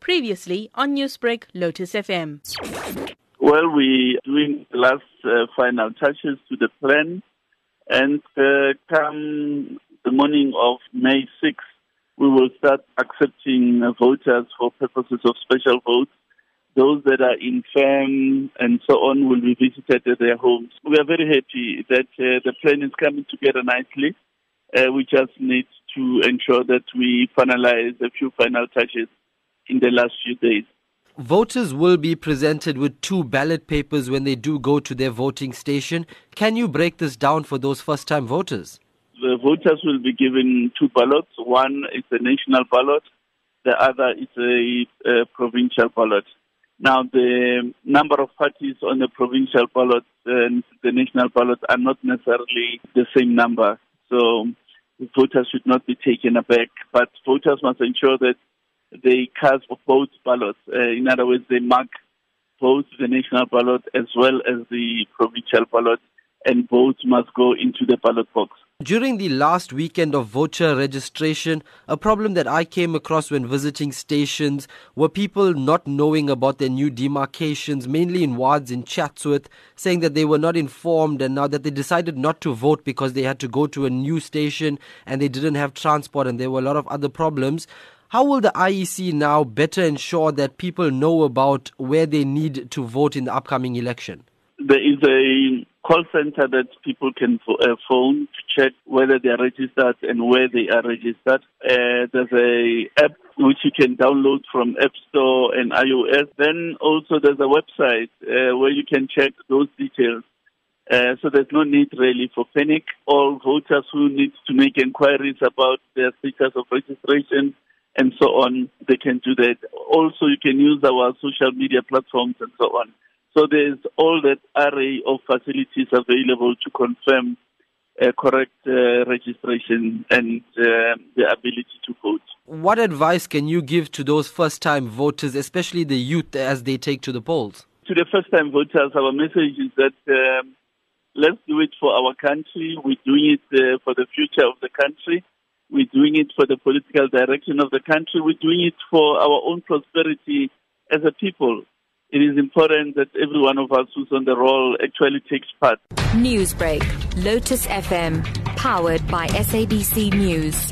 Previously on Newsbreak, Lotus FM. Well, we're doing the last uh, final touches to the plan, and uh, come the morning of May 6th, we will start accepting uh, voters for purposes of special votes. Those that are infirm and so on will be visited at their homes. We are very happy that uh, the plan is coming together nicely. Uh, we just need to ensure that we finalize a few final touches in the last few days. Voters will be presented with two ballot papers when they do go to their voting station. Can you break this down for those first time voters? The voters will be given two ballots. One is a national ballot, the other is a, a provincial ballot. Now, the number of parties on the provincial ballot and the national ballot are not necessarily the same number. So voters should not be taken aback, but voters must ensure that they cast for both ballots. Uh, in other words, they mark both the national ballot as well as the provincial ballot, and both must go into the ballot box. During the last weekend of voter registration, a problem that I came across when visiting stations were people not knowing about their new demarcations, mainly in wards in Chatsworth, saying that they were not informed and now that they decided not to vote because they had to go to a new station and they didn't have transport and there were a lot of other problems. How will the IEC now better ensure that people know about where they need to vote in the upcoming election? There is a call center that people can uh, phone to check whether they are registered and where they are registered. Uh, there's a app which you can download from App Store and iOS. Then also there's a website uh, where you can check those details. Uh, so there's no need really for panic. All voters who need to make inquiries about their status of registration and so on, they can do that. Also, you can use our social media platforms and so on. So there's all that array of facilities available to confirm uh, correct uh, registration and uh, the ability to vote. What advice can you give to those first time voters, especially the youth, as they take to the polls? To the first time voters, our message is that um, let's do it for our country. We're doing it uh, for the future of the country. Doing it for the political direction of the country. We're doing it for our own prosperity as a people it is important that every one of us who's on the roll actually takes part. Newsbreak, Lotus FM, powered by SABC News.